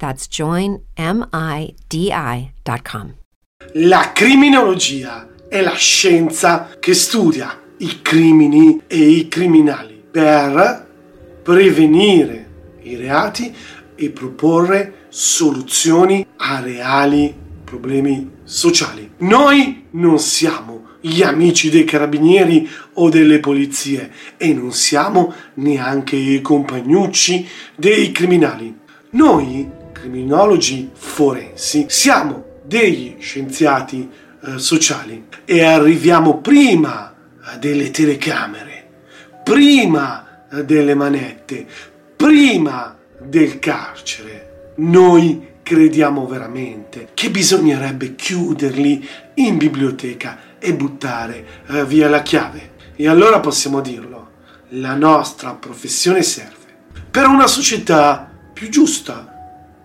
That's joinmidi.com. La criminologia è la scienza che studia i crimini e i criminali per prevenire i reati e proporre soluzioni a reali problemi sociali. Noi non siamo gli amici dei carabinieri o delle polizie e non siamo neanche i compagnucci dei criminali. Noi, criminologi forensi, siamo degli scienziati eh, sociali e arriviamo prima delle telecamere, prima delle manette, prima del carcere. Noi crediamo veramente che bisognerebbe chiuderli in biblioteca e buttare eh, via la chiave. E allora possiamo dirlo, la nostra professione serve per una società più giusta,